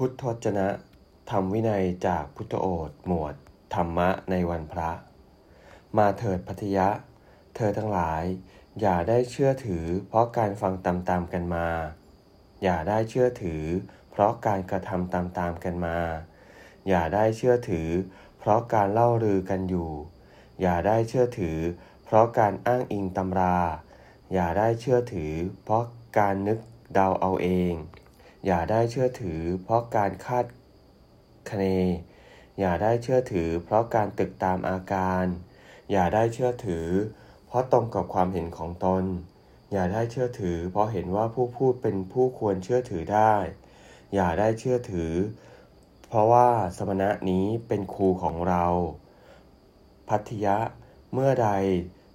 พุทธวจนะธรรมวินัยจากพุทธโอษหมวด ธรรมะในวันพระ มาเถิดพัทยะ เธอทั้งหลาย อย่าได้เชื่อถือ เพราะการฟังตามๆกันมา อย่าได้เชื่อถือ เพราะการกระทำตามๆกันมา อย่าได้เชื่อถือ เพราะการเล่าลือกันอยู่ อย่าได้เชื่อถือ เพราะการอ้างอิงตำรา อย่าได้เชื่อถือ เพราะการนึกเดาเอาเอง อย่าได้เชื่อถือ เพราะการคาดคะเน อย่าได้เชื่อถือ เพราะการตึกตามอาการ อย่าได้เชื่อถือ เพราะตรงกับความเห็นของตน อย่าได้เชื่อถือ เพราะเห็นว่าผู้พูดเป็นผู้ควรเชื่อถือได้ อย่าได้เชื่อถือ เพราะว่าสมณะนี้เป็นครูของเรา พัทยะ เมื่อใด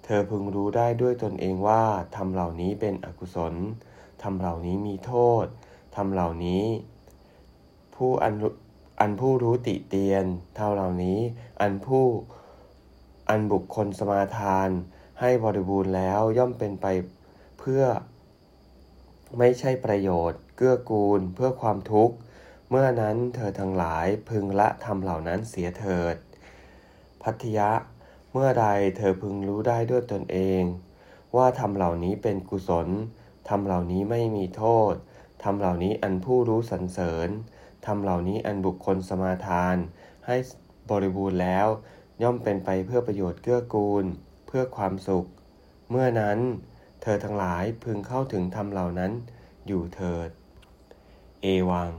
เธอพึงรู้ได้ด้วยตนเองว่าทำเหล่านี้เป็นอกุศลทำเหล่านี้มีโทษ ทำเหล่านี้ ผู้อันอันผู้รู้ติเตียนเท่าเหล่านี้ อันผู้อันบุคคลสมาทานให้บริบูรณ์แล้วย่อมเป็นไปเพื่อไม่ใช่ประโยชน์ เกื้อกูลเพื่อความทุกข์ เมื่อนั้นเธอทั้งหลายพึงละทำเหล่านั้นเสียเถิด พัทยะ เมื่อใดเธอพึงรู้ได้ด้วยตนเอง ว่าทำเหล่านี้เป็นกุศลทำเหล่านี้ไม่มีโทษ ทำเหล่านี้อันผู้รู้สรรเสริญทำเหล่านี้อันบุคคลสมาทาน ให้บริบูรณ์แล้ว ย่อมเป็นไปเพื่อประโยชน์เกื้อกูล เพื่อความสุข เมื่อนั้น เธอทั้งหลายพึงเข้าถึงธรรมเหล่านั้นอยู่เถิด เอวัง